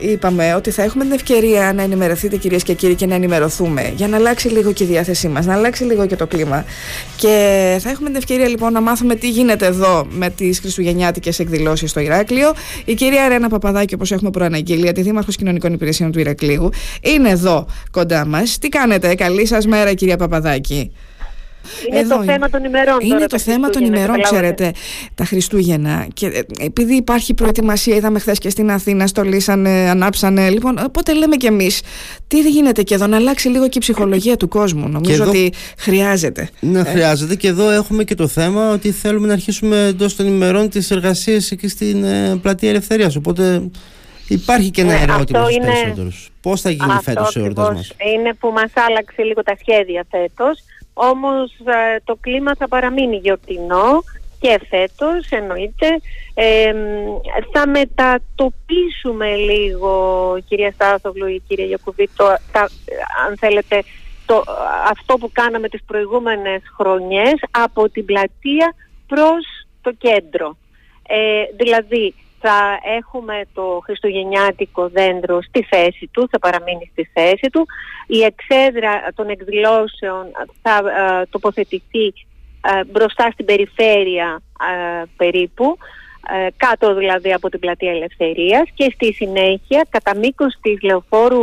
είπαμε ότι θα έχουμε την ευκαιρία να ενημερωθείτε κυρίες και κύριοι και να ενημερωθούμε για να αλλάξει λίγο και η διάθεσή μας, να αλλάξει λίγο και το κλίμα και θα έχουμε την ευκαιρία λοιπόν να μάθουμε τι γίνεται εδώ με τις χριστουγεννιάτικες εκδηλώσεις στο Ηράκλειο. Η κυρία Ρένα Παπαδάκη όπως έχουμε προαναγγείλει, τη Δήμαρχος Κοινωνικών Υπηρεσιών του Ηρακλείου είναι εδώ κοντά μας. Τι κάνετε, καλή σας μέρα κυρία Παπαδάκη. Είναι Εδώ το θέμα των ημερών. Είναι το θέμα των ημερών, ξέρετε, τα Χριστούγεννα. Και ε, επειδή υπάρχει προετοιμασία, είδαμε χθες και στην Αθήνα, στολίσανε, ανάψανε. Λοιπόν, οπότε λέμε κι εμείς, τι γίνεται και εδώ, να αλλάξει λίγο και η ψυχολογία του κόσμου. Νομίζω ότι χρειάζεται. Ναι, ε. χρειάζεται. Και εδώ έχουμε και το θέμα ότι θέλουμε να αρχίσουμε εντός των ημερών τις εργασίες εκεί στην ε, πλατεία Ελευθερίας. Οπότε Υπάρχει και ένα ε, ερώτημα στους είναι... περισσότερους. Πώς θα γίνει φέτος ο εορτασμό. Είναι που μας άλλαξε λίγο τα σχέδια φέτος. Όμως ε, το κλίμα θα παραμείνει γιορτινό και φέτος εννοείται. θα μετατοπίσουμε λίγο, κυρία Στάθοβλου ή κυρία Γιακουβή, το, αν θέλετε, το, αυτό που κάναμε τις προηγούμενες χρονιές από την πλατεία προς το κέντρο. Ε, δηλαδή θα έχουμε το χριστουγεννιάτικο δέντρο στη θέση του, θα παραμείνει στη θέση του. Η εξέδρα των εκδηλώσεων θα ε, τοποθετηθεί ε, μπροστά στην περιφέρεια ε, περίπου, κάτω δηλαδή από την Πλατεία Ελευθερίας και στη συνέχεια κατά μήκος της Λεωφόρου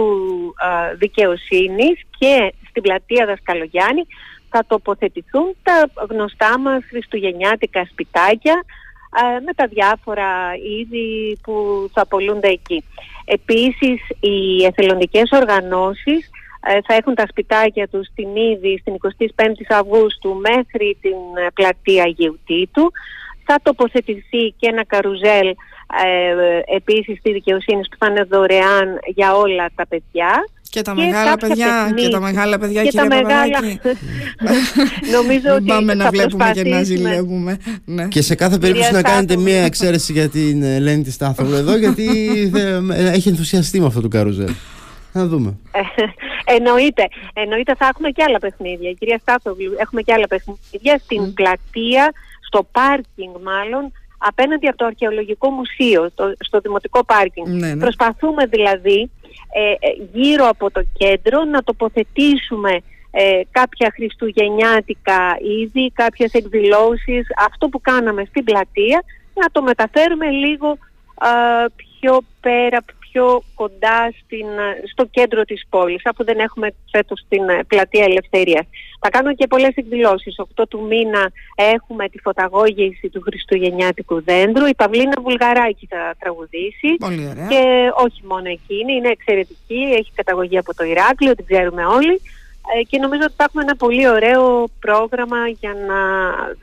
Δικαιοσύνης και στην Πλατεία Δασκαλογιάννη θα τοποθετηθούν τα γνωστά μας χριστουγεννιάτικα σπιτάκια με τα διάφορα είδη που θα απολούνται εκεί. Επίσης, οι εθελοντικές οργανώσεις ε, θα έχουν τα σπιτάκια τους στην είδη στην 25η Αυγούστου μέχρι την ε, πλατεία Αγίου Τίτου. Θα τοποθετηθεί και ένα καρουζέλ ε, επίσης στη δικαιοσύνη που θα είναι δωρεάν για όλα τα παιδιά. Και τα μεγάλα παιδιά, και τα μεγάλα παιδιά και κύριε τα μεγάλα. Νομίζω ότι πάμε να θα βλέπουμε και να ζηλεύουμε. Ναι. Και σε κάθε περίπτωση να κάνετε μία εξαίρεση για την Ελένη τη Στάθολου εδώ, γιατί έχει ενθουσιαστεί με αυτό το καρουζέλ. Να δούμε. εννοείται. Εννοείται θα έχουμε και άλλα παιχνίδια. Κυρία Στάθογλου, έχουμε και άλλα παιχνίδια στην πλατεία, στο πάρκινγκ μάλλον, απέναντι από το Αρχαιολογικό Μουσείο, στο Δημοτικό Πάρκινγκ. Ναι, ναι. Προσπαθούμε δηλαδή ε, ε, γύρω από το κέντρο να τοποθετήσουμε ε, κάποια χριστουγεννιάτικα είδη, κάποιες εκδηλώσεις, αυτό που κάναμε στην πλατεία, να το μεταφέρουμε λίγο πιο πέρα, πιο κοντά στην, στο κέντρο της πόλης, αφού δεν έχουμε φέτος την πλατεία Ελευθερίας. Θα κάνουμε και πολλές εκδηλώσεις. 8 του μήνα έχουμε τη φωταγώγηση του Χριστουγεννιάτικου δέντρου. Η Παυλίνα Βουλγαράκη θα τραγουδήσει. Πολύ ωραία. Και όχι μόνο εκείνη, είναι εξαιρετική. Έχει καταγωγή από το Ηράκλειο, την ξέρουμε όλοι. Ε, και νομίζω ότι θα έχουμε ένα πολύ ωραίο πρόγραμμα για να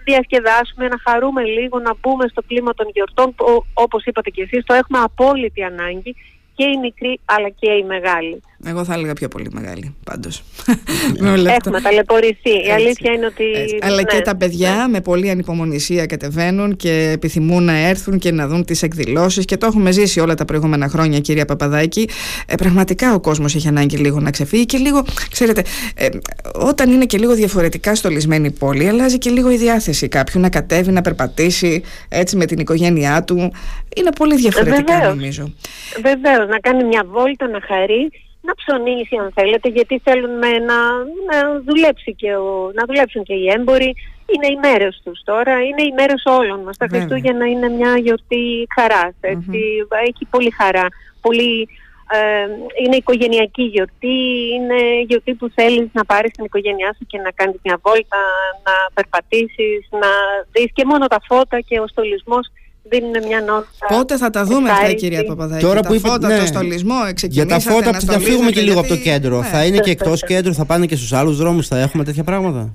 διασκεδάσουμε, να χαρούμε λίγο, να μπούμε στο κλίμα των γιορτών που όπως είπατε και εσείς το έχουμε απόλυτη ανάγκη και η μικρή αλλά και η μεγάλη. Εγώ θα έλεγα πιο πολύ μεγάλη, πάντως. Έχουμε ταλαιπωρηθεί. Η αλήθεια είναι ότι. Αλλά και ναι. τα παιδιά με πολύ ανυπομονησία κατεβαίνουν και επιθυμούν να έρθουν και να δουν τις εκδηλώσεις. Και το έχουμε ζήσει όλα τα προηγούμενα χρόνια, κυρία Παπαδάκη. Ε, πραγματικά ο κόσμος έχει ανάγκη λίγο να ξεφύγει και λίγο, ξέρετε, ε, όταν είναι και λίγο διαφορετικά στολισμένη η πόλη, αλλάζει και λίγο η διάθεση κάποιου να κατέβει, να περπατήσει έτσι με την οικογένειά του. Είναι πολύ διαφορετικά, Βεβαίως. νομίζω. Βεβαίως, να κάνει μια βόλτα, να χαρεί να ψωνίσει αν θέλετε γιατί θέλουν να, να, δουλέψει και ο, να δουλέψουν και οι έμποροι. Είναι οι μέρες τους τώρα, είναι οι μέρες όλων μας. Τα Χριστούγεννα είναι μια γιορτή χαράς, έχει πολύ χαρά, πολύ, ε, είναι οικογενειακή γιορτή, είναι γιορτή που θέλεις να πάρεις την οικογένειά σου και να κάνεις μια βόλτα, να περπατήσεις, να δεις και μόνο τα φώτα και ο στολισμός δίνουν μια νότα. Πότε θα τα δούμε αυτά, κυρία Παπαδάκη; Τώρα που είπα, φώτα, ναι. το στολισμό, Για τα φώτα που θα φύγουμε και λίγο από το κέντρο. Ναι. Θα είναι και εκτός κέντρου, θα πάνε και στους άλλους δρόμους, θα έχουμε τέτοια πράγματα;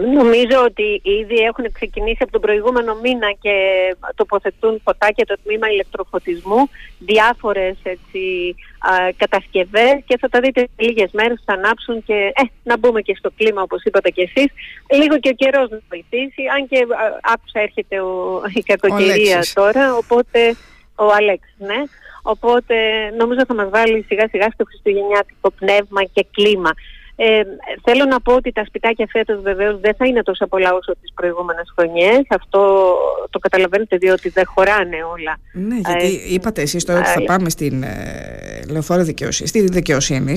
Νομίζω ότι ήδη έχουν ξεκινήσει από τον προηγούμενο μήνα και τοποθετούν φωτάκια το τμήμα ηλεκτροφωτισμού, διάφορες έτσι, α, κατασκευές και θα τα δείτε σε λίγες μέρες, θα ανάψουν και ε, να μπούμε και στο κλίμα όπως είπατε και εσείς. Λίγο και ο καιρός να βοηθήσει, αν και άκουσα έρχεται ο, η κακοκαιρία τώρα, οπότε ο Αλέξ, ναι. Οπότε νομίζω θα μας βάλει σιγά σιγά στο χριστουγεννιάτικο πνεύμα και κλίμα. Ε, θέλω να πω ότι τα σπιτάκια φέτος βεβαίως δεν θα είναι τόσο πολλά όσο τις προηγούμενες χρονιές. Αυτό το καταλαβαίνετε διότι δεν χωράνε όλα. Ναι, γιατί ε, είπατε εσείς τώρα ότι θα πάμε στην ε, λεωφόρο δικαιοσύνη, στη δικαιοσύνη.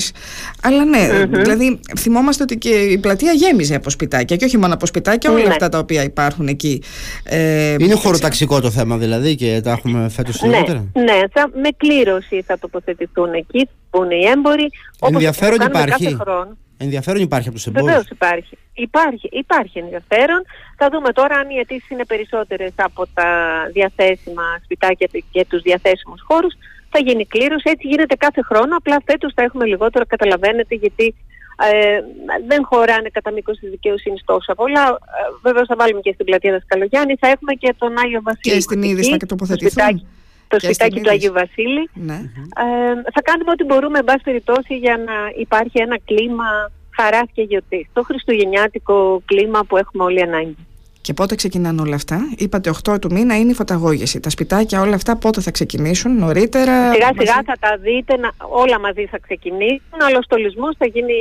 Αλλά ναι, δηλαδή θυμόμαστε ότι και η πλατεία γέμιζε από σπιτάκια και όχι μόνο από σπιτάκια, όλα ναι. αυτά τα οποία υπάρχουν εκεί. Ε, είναι χωροταξικό το θέμα δηλαδή και τα έχουμε φέτος ναι, ναι, θα, με κλήρωση θα τοποθετηθούν εκεί, που είναι οι έμποροι. Ενδιαφέρον υπάρχει. Κάθε χρόνο. Ενδιαφέρον υπάρχει από τους εμπόρους; Βεβαίως υπάρχει. υπάρχει. Υπάρχει ενδιαφέρον. Θα δούμε τώρα αν οι αιτήσεις είναι περισσότερες από τα διαθέσιμα σπιτάκια και τους διαθέσιμους χώρους. Θα γίνει κλήρωση. Έτσι γίνεται κάθε χρόνο. Απλά φέτος θα έχουμε λιγότερο, καταλαβαίνετε, γιατί ε, δεν χωράνε κατά μήκος της δικαιοσύνης τόσο πολλά. Ε, Βεβαίως θα βάλουμε και στην πλατεία Δασκαλογιάννη. Θα έχουμε και τον Άγιο Βασίλη. Και στην είδηση θα τοποθετηθούν το σπιτάκι του Αγίου Βασίλη. Ναι. Ε, θα κάνουμε ό,τι μπορούμε, εν πάση περιπτώσει, για να υπάρχει ένα κλίμα χαράς και γιορτής. Το χριστουγεννιάτικο κλίμα που έχουμε όλοι ανάγκη. Και πότε ξεκινάνε όλα αυτά; Είπατε 8 του μήνα είναι η φωταγώγηση. Τα σπιτάκια όλα αυτά πότε θα ξεκινήσουν, νωρίτερα. Σιγά σιγά θα τα δείτε, όλα μαζί θα ξεκινήσουν. Αλλά ο στολισμός θα γίνει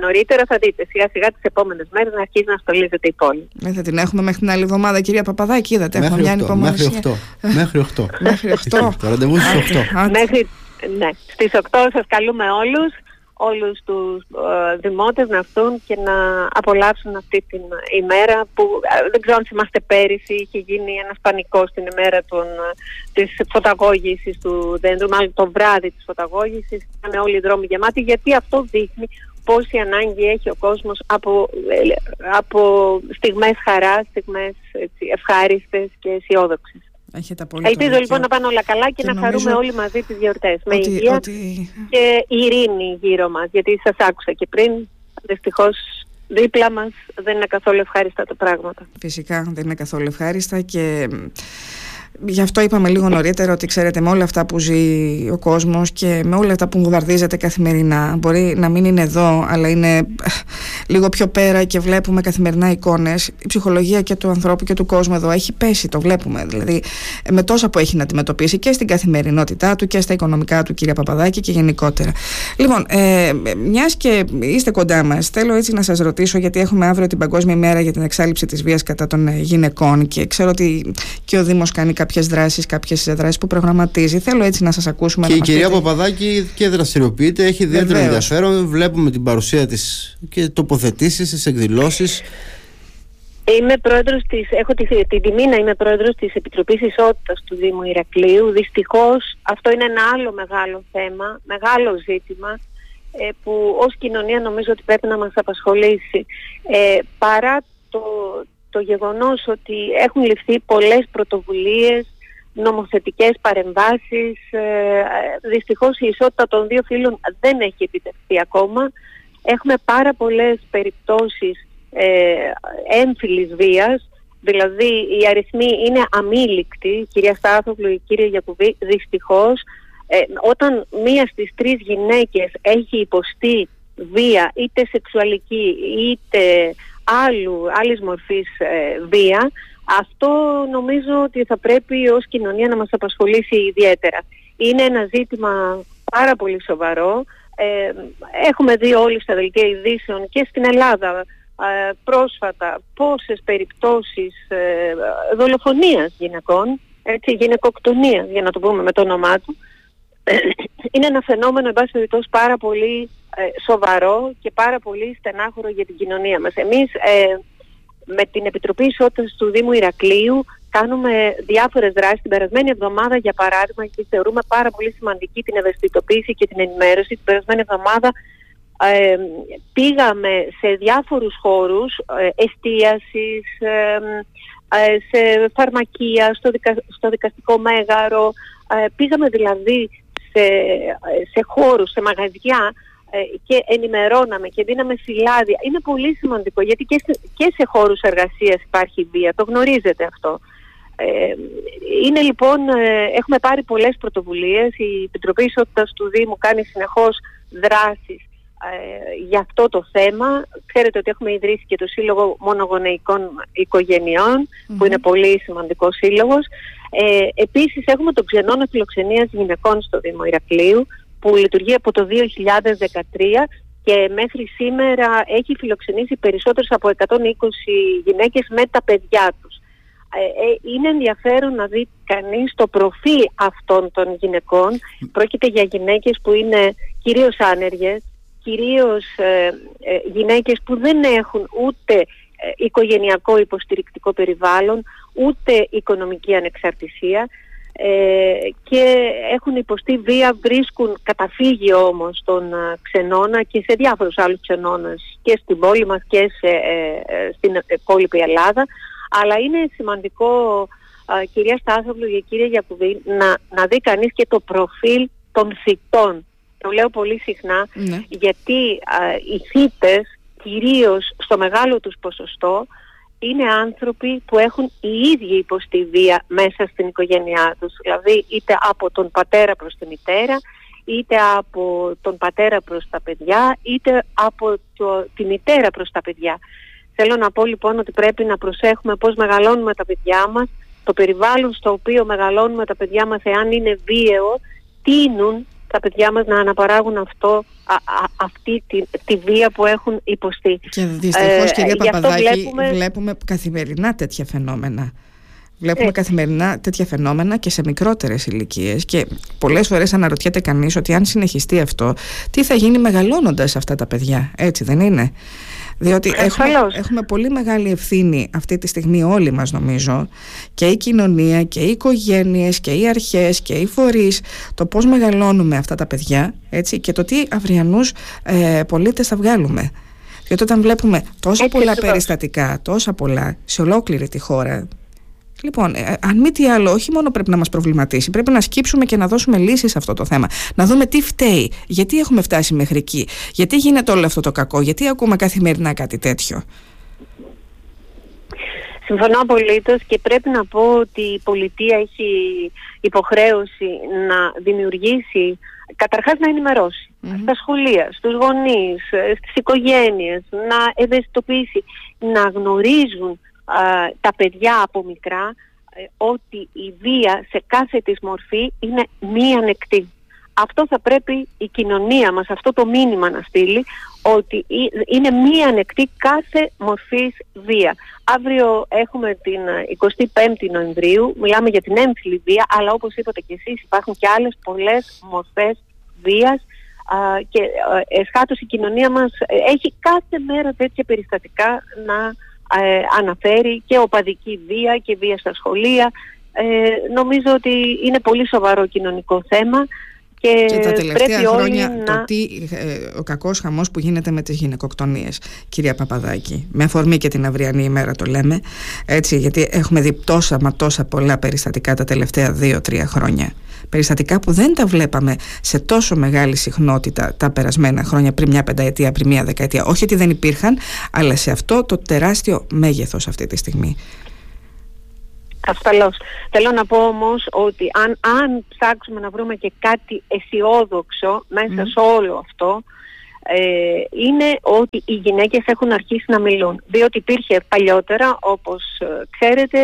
νωρίτερα, θα δείτε. Σιγά σιγά τις επόμενες μέρες να αρχίσει να στολίζεται η πόλη. Δεν θα την έχουμε μέχρι την άλλη εβδομάδα, κυρία Παπαδάκη. Είδατε, έχουμε μια ανυπομονησία. Μέχρι 8. μέχρι 8. Το ραντεβού στις 8. Μέχρι, ναι, στις 8 σας καλούμε όλους όλους τους ε, δημότες να έρθουν και να απολαύσουν αυτή την ημέρα που ε, δεν ξέρω αν θυμάστε πέρυσι είχε γίνει ένας πανικός την ημέρα των, ε, της φωταγώγησης του δέντρου, μάλλον το βράδυ της φωταγώγησης ήταν όλοι οι δρόμοι γεμάτοι γιατί αυτό δείχνει πόση ανάγκη έχει ο κόσμος από, ε, από στιγμές χαράς, στιγμές έτσι, ευχάριστες και αισιόδοξες. Ελπίζω λοιπόν να πάνε όλα καλά και, να χαρούμε όλοι μαζί τις γιορτές. με υγεία ότι... και ειρήνη γύρω μας. Γιατί σας άκουσα και πριν, δυστυχώς δίπλα μας δεν είναι καθόλου ευχάριστα τα πράγματα. Φυσικά δεν είναι καθόλου ευχάριστα και Γι' αυτό είπαμε λίγο νωρίτερα ότι ξέρετε με όλα αυτά που ζει ο κόσμος και με όλα αυτά που βομβαρδίζεται καθημερινά μπορεί να μην είναι εδώ αλλά είναι ε, λίγο πιο πέρα και βλέπουμε καθημερινά εικόνες η ψυχολογία και του ανθρώπου και του κόσμου εδώ έχει πέσει, το βλέπουμε δηλαδή ε, με τόσα που έχει να αντιμετωπίσει και στην καθημερινότητά του και στα οικονομικά του κυρία Παπαδάκη και γενικότερα. Λοιπόν, ε, μιας και είστε κοντά μας θέλω έτσι να σας ρωτήσω γιατί έχουμε αύριο την Παγκόσμια Μέρα για την εξάλληψη της βίας κατά των ε, γυναικών και ξέρω ότι και ο Δήμος κάνει κάποιες δράσεις, κάποιες δράσεις που προγραμματίζει. Θέλω έτσι να σας ακούσουμε. Και η κυρία Παπαδάκη και δραστηριοποιείται, έχει ιδιαίτερο ενδιαφέρον. Βλέπουμε την παρουσία της και τοποθετήσεις, τις εκδηλώσεις. Είμαι πρόεδρος της, έχω τη, την τιμή να είμαι πρόεδρος της Επιτροπής Ισότητας του Δήμου Ηρακλείου. Δυστυχώς αυτό είναι ένα άλλο μεγάλο θέμα, μεγάλο ζήτημα ε, που ως κοινωνία νομίζω ότι πρέπει να μας απασχολήσει. Ε, παρά το, το γεγονός ότι έχουν ληφθεί πολλές πρωτοβουλίες, νομοθετικές παρεμβάσεις. Ε, δυστυχώς η ισότητα των δύο φύλων δεν έχει επιτευχθεί ακόμα. Έχουμε πάρα πολλές περιπτώσεις ε, έμφυλης βίας, δηλαδή οι αριθμοί είναι αμήλικτοι, κυρία Στάθοβλου, η κυρία Γιακουβή, δυστυχώς. Ε, όταν μία στις τρεις γυναίκες έχει υποστεί βία, είτε σεξουαλική, είτε άλλου, άλλης μορφής ε, βία, αυτό νομίζω ότι θα πρέπει ως κοινωνία να μας απασχολήσει ιδιαίτερα. Είναι ένα ζήτημα πάρα πολύ σοβαρό. Ε, έχουμε δει όλοι στα δελτία ειδήσεων και στην Ελλάδα ε, πρόσφατα πόσες περιπτώσεις ε, δολοφονίας γυναικών, έτσι, γυναικοκτονίας για να το πούμε με το όνομά του, είναι ένα φαινόμενο, εν πάση περιπτώσει, πάρα πολύ ε, σοβαρό και πάρα πολύ στενάχωρο για την κοινωνία μας. Εμείς ε, με την Επιτροπή Ισότητας του Δήμου Ηρακλείου κάνουμε διάφορες δράσεις. Την περασμένη εβδομάδα, για παράδειγμα, και θεωρούμε πάρα πολύ σημαντική την ευαισθητοποίηση και την ενημέρωση. Την περασμένη εβδομάδα ε, πήγαμε σε διάφορους χώρους ε, εστίασης, σε φαρμακεία, στο, στο δικαστικό μέγαρο. πήγαμε δηλαδή σε, σε χώρους, σε μαγαζιά ε, και ενημερώναμε και δίναμε φυλάδια. Είναι πολύ σημαντικό γιατί και σε, και σε χώρους εργασίας υπάρχει βία, το γνωρίζετε αυτό. Ε, είναι λοιπόν, ε, έχουμε πάρει πολλές πρωτοβουλίες, η Επιτροπή Ισότητας του Δήμου κάνει συνεχώς δράσεις ε, για αυτό το θέμα. Ξέρετε ότι έχουμε ιδρύσει και το Σύλλογο Μονογονεϊκών που είναι πολύ σημαντικός σύλλογος. Ε, επίσης έχουμε τον ξενώνα φιλοξενίας γυναικών στο Δήμο Ηρακλείου, που λειτουργεί από το 2013 και μέχρι σήμερα έχει φιλοξενήσει περισσότερες από 120 γυναίκες με τα παιδιά τους. Ε, ε, είναι ενδιαφέρον να δει κανείς το προφίλ αυτών των γυναικών. Πρόκειται για γυναίκες που είναι κυρίως άνεργες, κυρίως ε, γυναίκες που δεν έχουν ούτε οικογενειακό υποστηρικτικό περιβάλλον, ούτε οικονομική ανεξαρτησία και έχουν υποστεί βία, βρίσκουν καταφύγιο όμως τον ξενώνα και σε διάφορους άλλους ξενώνες και στην πόλη μας και σε, στην υπόλοιπη Ελλάδα αλλά είναι σημαντικό, κυρία Στάσοβλου και κυρία Γιακουβή, να, να δει κανείς και το προφίλ των θητών. Το λέω πολύ συχνά, ναι. γιατί α, οι θύτες, κυρίως στο μεγάλο τους ποσοστό, είναι άνθρωποι που έχουν οι ίδιοι υποστεί βία μέσα στην οικογένειά τους. Δηλαδή είτε από τον πατέρα προς τη μητέρα, είτε από τον πατέρα προς τα παιδιά, είτε από το, τη μητέρα προς τα παιδιά. Θέλω να πω λοιπόν ότι πρέπει να προσέχουμε πώς μεγαλώνουμε τα παιδιά μας, το περιβάλλον στο οποίο μεγαλώνουμε τα παιδιά μας εάν είναι βίαιο, τίνουν τα παιδιά μας να αναπαράγουν αυτό, αυτή τη, τη βία που έχουν υποστεί. Και δυστυχώς ε, κυρία Παπαδάκη βλέπουμε... βλέπουμε καθημερινά τέτοια φαινόμενα. Βλέπουμε καθημερινά τέτοια φαινόμενα και σε μικρότερες ηλικίες. και πολλές φορές αναρωτιέται κανείς ότι αν συνεχιστεί αυτό τι θα γίνει μεγαλώνοντας αυτά τα παιδιά, έτσι δεν είναι; Διότι έχουμε, έχουμε πολύ μεγάλη ευθύνη αυτή τη στιγμή όλοι μας νομίζω και η κοινωνία και οι οικογένειες και οι αρχές και οι φορείς το πώς μεγαλώνουμε αυτά τα παιδιά έτσι, και το τι αυριανούς ε, πολίτες θα βγάλουμε. Διότι όταν βλέπουμε τόσα πολλά περιστατικά, τόσα πολλά σε ολόκληρη τη χώρα Λοιπόν, ε, αν μη τι άλλο, όχι μόνο πρέπει να μας προβληματίσει, πρέπει να σκύψουμε και να δώσουμε λύσεις σε αυτό το θέμα. Να δούμε τι φταίει, γιατί έχουμε φτάσει μέχρι εκεί, γιατί γίνεται όλο αυτό το κακό, γιατί ακούμε καθημερινά κάτι τέτοιο. Συμφωνώ απολύτως και πρέπει να πω ότι η πολιτεία έχει υποχρέωση να δημιουργήσει, καταρχάς να ενημερώσει στα σχολεία, στους γονείς, στις οικογένειες, να ευαισθητοποιήσει, να γνωρίζουν τα παιδιά από μικρά ε, ότι η βία σε κάθε της μορφή είναι μη ανεκτή. Αυτό θα πρέπει η κοινωνία μας, αυτό το μήνυμα να στείλει, ότι είναι μη ανεκτή κάθε μορφής βία. Αύριο έχουμε την 25η ε, Νοεμβρίου, μιλάμε για την έμφυλη βία, αλλά όπως είπατε και εσείς υπάρχουν και άλλες πολλές μορφές βίας και ε, εσχάτως η κοινωνία μας έχει κάθε μέρα τέτοια περιστατικά να ε, αναφέρει και οπαδική βία και βία στα σχολεία. Ε, νομίζω ότι είναι πολύ σοβαρό κοινωνικό θέμα και, και τα τελευταία χρόνια να... το τι, ε, ο κακός χαμός που γίνεται με τις γυναικοκτονίες κυρία Παπαδάκη. Με αφορμή και την αυριανή ημέρα το λέμε έτσι γιατί έχουμε δει τόσα μα τόσα πολλά περιστατικά τα τελευταία δύο-τρία χρόνια. Περιστατικά που δεν τα βλέπαμε σε τόσο μεγάλη συχνότητα τα περασμένα χρόνια πριν μια πενταετία, πριν μια δεκαετία. Όχι ότι δεν υπήρχαν αλλά σε αυτό το τεράστιο μέγεθος αυτή τη στιγμή Ασφαλώς. Θέλω να πω όμως ότι αν, αν ψάξουμε να βρούμε και κάτι αισιόδοξο μέσα σε όλο αυτό ε, είναι ότι οι γυναίκες έχουν αρχίσει να μιλούν. Διότι υπήρχε παλιότερα, όπως ε, ξέρετε,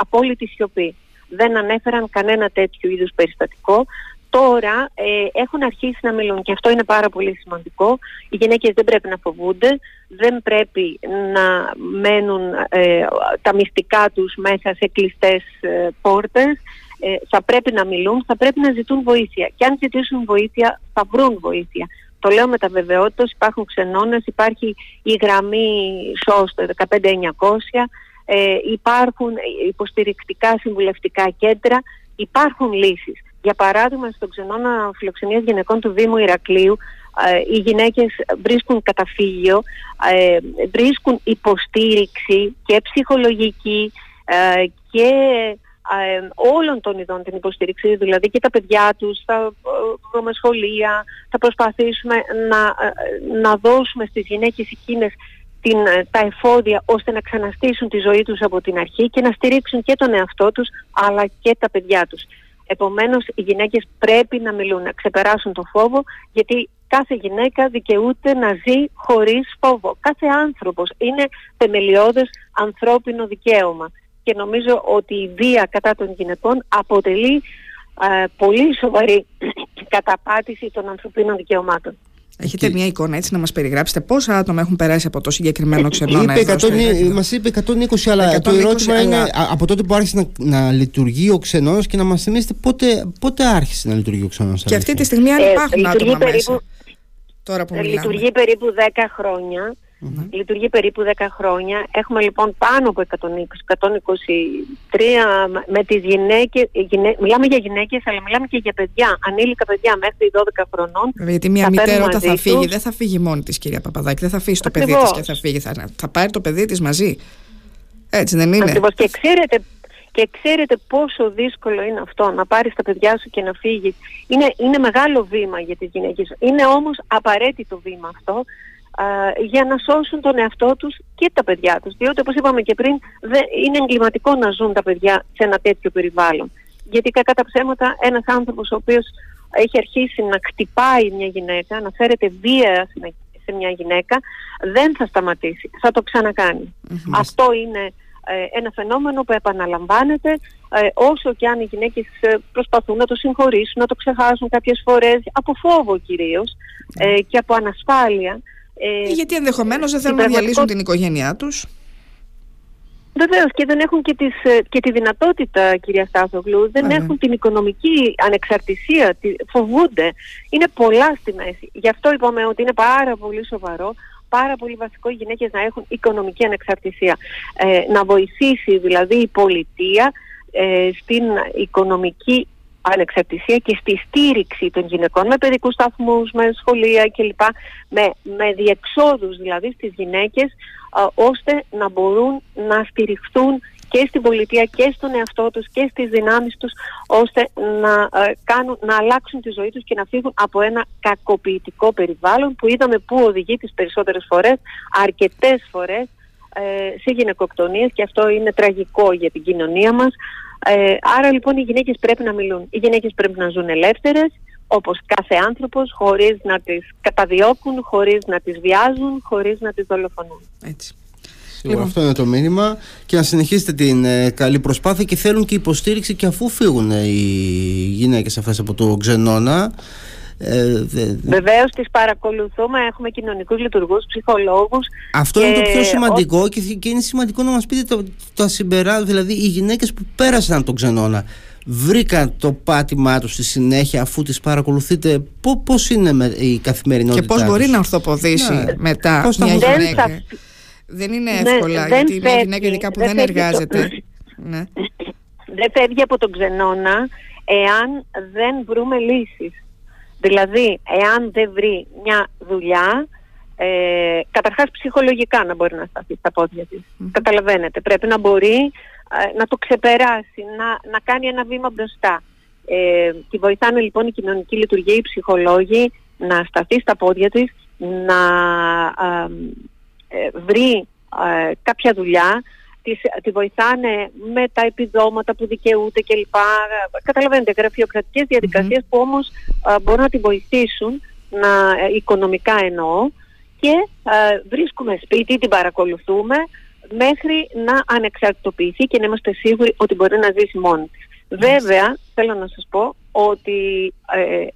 απόλυτη σιωπή. Δεν ανέφεραν κανένα τέτοιο είδους περιστατικό τώρα ε, έχουν αρχίσει να μιλούν και αυτό είναι πάρα πολύ σημαντικό. Οι γυναίκες δεν πρέπει να φοβούνται, δεν πρέπει να μένουν ε, τα μυστικά τους μέσα σε κλειστές ε, πόρτες. Ε, θα πρέπει να μιλούν, θα πρέπει να ζητούν βοήθεια. Και αν ζητήσουν βοήθεια θα βρουν βοήθεια. Το λέω με τα βεβαιότητα, υπάρχουν ξενώνες, υπάρχει η γραμμή ΣΟΣ 15900, ε, υπάρχουν υποστηρικτικά συμβουλευτικά κέντρα, υπάρχουν λύσεις. Για παράδειγμα, στον ξενώνα φιλοξενίας γυναικών του Δήμου Ηρακλείου, ε, οι γυναίκες βρίσκουν καταφύγιο, ε, βρίσκουν υποστήριξη και ψυχολογική ε, και όλων των ειδών την υποστήριξη, δηλαδή και τα παιδιά τους, θα βρούμε σχολεία, θα προσπαθήσουμε να, να δώσουμε στις γυναίκες εκείνες την, τα εφόδια ώστε να ξαναστήσουν τη ζωή τους από την αρχή και να στηρίξουν και τον εαυτό τους αλλά και τα παιδιά τους. Επομένως οι γυναίκες πρέπει να μιλούν, να ξεπεράσουν το φόβο γιατί κάθε γυναίκα δικαιούται να ζει χωρίς φόβο. Κάθε άνθρωπος είναι θεμελιώδες ανθρώπινο δικαίωμα και νομίζω ότι η βία κατά των γυναικών αποτελεί πολύ σοβαρή καταπάτηση των ανθρωπίνων δικαιωμάτων. Έχετε μια εικόνα έτσι να μας περιγράψετε πόσα άτομα έχουν περάσει από το συγκεκριμένο ξενώνα είπε Μας είπε 120, αλλά 120, το ερώτημα αλλά... είναι από τότε που άρχισε να, να λειτουργεί ο ξενώνας και να μας θυμίσετε πότε, πότε άρχισε να λειτουργεί ο ξενώνας. Και αυτή τη στιγμή αν υπάρχουν ε, άτομα περίπου, μέσα. Τώρα που μιλάμε. Λειτουργεί περίπου 10 χρόνια Mm-hmm. Λειτουργεί περίπου 10 χρόνια. Έχουμε λοιπόν πάνω από 120, 123 με τις γυναίκες, γυναί... μιλάμε για γυναίκες αλλά μιλάμε και για παιδιά, ανήλικα παιδιά μέχρι 12 χρονών. Γιατί μια μητέρα όταν θα φύγει δεν θα φύγει μόνη της κυρία Παπαδάκη, δεν θα αφήσει το παιδί της και θα φύγει, θα, θα πάρει το παιδί της μαζί. Έτσι δεν είναι; Ακριβώς και ξέρετε και ξέρετε πόσο δύσκολο είναι αυτό να πάρεις τα παιδιά σου και να φύγεις. Είναι, είναι μεγάλο βήμα για τις γυναίκες. Είναι όμως απαραίτητο βήμα αυτό για να σώσουν τον εαυτό τους και τα παιδιά τους. Διότι όπως είπαμε και πριν είναι εγκληματικό να ζουν τα παιδιά σε ένα τέτοιο περιβάλλον. Γιατί κακά τα ψέματα ένας άνθρωπος ο οποίος έχει αρχίσει να χτυπάει μια γυναίκα, να φέρεται βία σε μια γυναίκα, δεν θα σταματήσει. Θα το ξανακανει Αυτό είναι ε, ένα φαινόμενο που επαναλαμβάνεται ε, όσο και αν οι γυναίκες ε, προσπαθούν να το συγχωρήσουν, να το ξεχάσουν κάποιες φορές, από φόβο κυρίως και από ανασφάλεια. Ε, Γιατί ενδεχομένως δεν θέλουν να διαλύσουν την οικογένειά τους. Βεβαίως και δεν έχουν και, τις, ε, και τη δυνατότητα, κυρία Στάθογλου, δεν έχουν την οικονομική ανεξαρτησία, τη, φοβούνται. Είναι πολλά στη μέση. Γι' αυτό είπαμε ότι είναι πάρα πολύ σοβαρό, πάρα πολύ βασικό οι γυναίκες να έχουν οικονομική ανεξαρτησία. Ε, να βοηθήσει δηλαδή η πολιτεία ε, στην οικονομική ανεξαρτησία και στη στήριξη των γυναικών με παιδικούς σταθμούς, με σχολεία κλπ. Με, με διεξόδους δηλαδή στις γυναίκες ώστε να μπορούν να στηριχθούν και στην πολιτεία και στον εαυτό τους και στις δυνάμεις τους ώστε να, κάνουν, να αλλάξουν τη ζωή τους και να φύγουν από ένα κακοποιητικό περιβάλλον που είδαμε που οδηγεί τις περισσότερες φορές, αρκετές φορές ε, σε γυναικοκτονίες και αυτό είναι τραγικό για την κοινωνία μας ε, άρα λοιπόν οι γυναίκες πρέπει να μιλούν. Οι γυναίκες πρέπει να ζουν ελεύθερες, όπως κάθε άνθρωπος, χωρίς να τις καταδιώκουν, χωρίς να τις βιάζουν, χωρίς να τις δολοφονούν. Έτσι. Λοιπόν. Αυτό είναι το μήνυμα και να συνεχίσετε την ε, καλή προσπάθεια και θέλουν και υποστήριξη και αφού φύγουν οι γυναίκες αυτές από το ξενώνα ε, Βεβαίως τις παρακολουθούμε, έχουμε κοινωνικούς λειτουργούς, ψυχολόγους. Αυτό είναι το πιο σημαντικό και, και είναι σημαντικό να μας πείτε το, το συμπεράσματα, δηλαδή οι γυναίκες που πέρασαν τον ξενώνα. Βρήκαν το πάτημά τους στη συνέχεια αφού τις παρακολουθείτε Πώς είναι με η καθημερινότητα Και πώς μπορεί να ορθοποδήσει ναι. μετά πώς μια γυναίκα; Δεν είναι ναι, εύκολα γιατί είναι μια γυναίκα ειδικά που δεν, δεν εργάζεται ναι. Δεν φεύγει από τον ξενώνα εάν δεν βρούμε λύσεις Δηλαδή, εάν δεν βρει μια δουλειά, ε, καταρχάς ψυχολογικά να μπορεί να σταθεί στα πόδια της. Καταλαβαίνετε, πρέπει να μπορεί ε, να το ξεπεράσει, να, να κάνει ένα βήμα μπροστά. Ε, τη βοηθάνε λοιπόν η κοινωνική λειτουργία, οι ψυχολόγοι να σταθεί στα πόδια της, να ε, βρει ε, κάποια δουλειά, τις, τη βοηθάνε με τα επιδόματα που δικαιούται κλπ. Καταλαβαίνετε, γραφειοκρατικές διαδικασίες mm-hmm. που όμως α, μπορούν να τη βοηθήσουν, να, ε, οικονομικά εννοώ, και α, βρίσκουμε σπίτι, την παρακολουθούμε, μέχρι να ανεξαρτητοποιηθεί και να είμαστε σίγουροι ότι μπορεί να ζήσει μόνη της. Βέβαια, θέλω να σας πω ότι ε,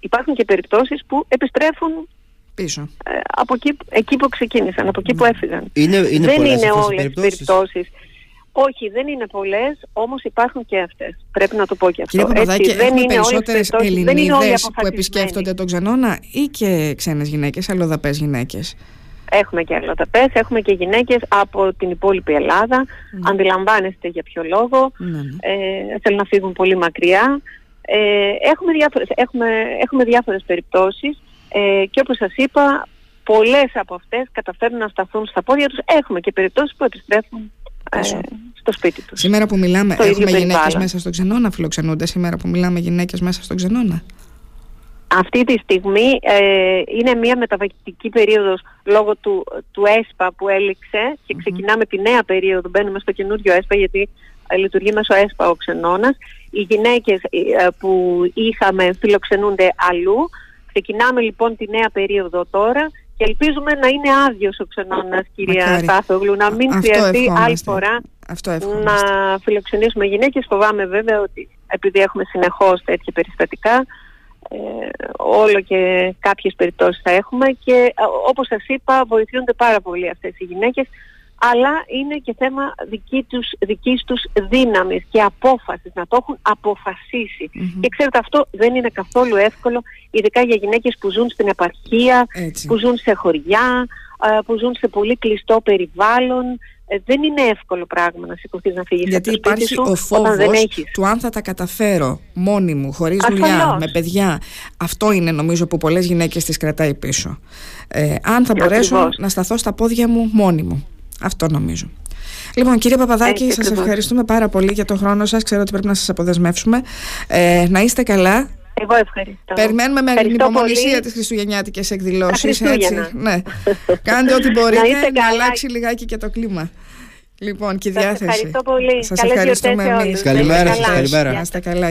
υπάρχουν και περιπτώσεις που επιστρέφουν πίσω. Ε, από εκεί, εκεί που ξεκίνησαν, από εκεί που ναι. έφυγαν. Είναι, είναι δεν είναι όλες οι περιπτώσεις. Όχι, δεν είναι πολλές, όμως υπάρχουν και αυτές. Πρέπει να το πω και αυτό. Κύριε Παπαδάκη, δεν είναι περισσότερες Ελληνίδες που επισκέφτονται τον Ξενώνα ή και ξένες γυναίκες, αλλοδαπές γυναίκες; Έχουμε και αλλοδαπές, έχουμε και γυναίκες από την υπόλοιπη Ελλάδα. Mm. Αντιλαμβάνεστε για ποιο λόγο. Mm. Ε, θέλουν να φύγουν πολύ μακριά. Ε, έχουμε, διάφορες, έχουμε, έχουμε διάφορες περιπτώσεις ε, και όπως σας είπα, πολλές από αυτές καταφέρνουν να σταθούν στα πόδια τους. Έχουμε και περιπτώσεις που επιστρέφουν ε, στο σπίτι τους. Σήμερα που μιλάμε, έχουμε γυναίκες μέσα στο ξενώνα, φιλοξενούνται σήμερα που μιλάμε γυναίκες μέσα στο ξενώνα; Αυτή τη στιγμή ε, είναι μια μεταβατική περίοδος λόγω του, του ΕΣΠΑ που έληξε και ξεκινάμε τη νέα περίοδο, μπαίνουμε στο καινούριο ΕΣΠΑ γιατί ε, λειτουργεί μέσω ΕΣΠΑ ο ξενώνας. Οι γυναίκες ε, που είχαμε φιλοξενούνται αλλού Ξεκινάμε λοιπόν τη νέα περίοδο τώρα και ελπίζουμε να είναι άδειος ο ξενώνας κυρία Τάθογλου, να μην χρειαστεί άλλη φορά να φιλοξενήσουμε γυναίκες. Φοβάμαι βέβαια ότι επειδή έχουμε συνεχώς τέτοια περιστατικά ε, όλο και κάποιες περιπτώσεις θα έχουμε και ε, όπως σας είπα βοηθούνται πάρα πολύ αυτές οι γυναίκες αλλά είναι και θέμα δική τους, δικής τους δύναμης και απόφασης, να το έχουν Και ξέρετε αυτό δεν είναι καθόλου εύκολο, ειδικά για γυναίκες που ζουν στην επαρχία, που ζουν σε χωριά, ε, που ζουν σε πολύ κλειστό περιβάλλον. Ε, δεν είναι εύκολο πράγμα να σηκωθείς να φύγεις Γιατί από το υπάρχει σου, ο φόβος του αν θα τα καταφέρω μόνη μου, χωρίς δουλειά, με παιδιά. Αυτό είναι νομίζω που πολλές γυναίκες τις κρατάει πίσω. Ε, αν θα μπορέσω να σταθώ στα πόδια μου μόνη μου. Αυτό νομίζω. Λοιπόν, κύριε Παπαδάκη, σας ευχαριστούμε πάρα πολύ για τον χρόνο σας. Ξέρω ότι πρέπει να σας αποδεσμεύσουμε. Ε, να είστε καλά. Εγώ ευχαριστώ. Περιμένουμε με την υπομονησία τις Χριστουγεννιάτικες εκδηλώσεις. Έτσι. Ναι. Κάντε ό,τι μπορείτε να, να αλλάξει λιγάκι και το κλίμα. Λοιπόν, και η διάθεση. Σας ευχαριστώ πολύ. Σας ευχαριστούμε εμείς. Καλημέρα σας. Καλημέρα. Να είστε καλά.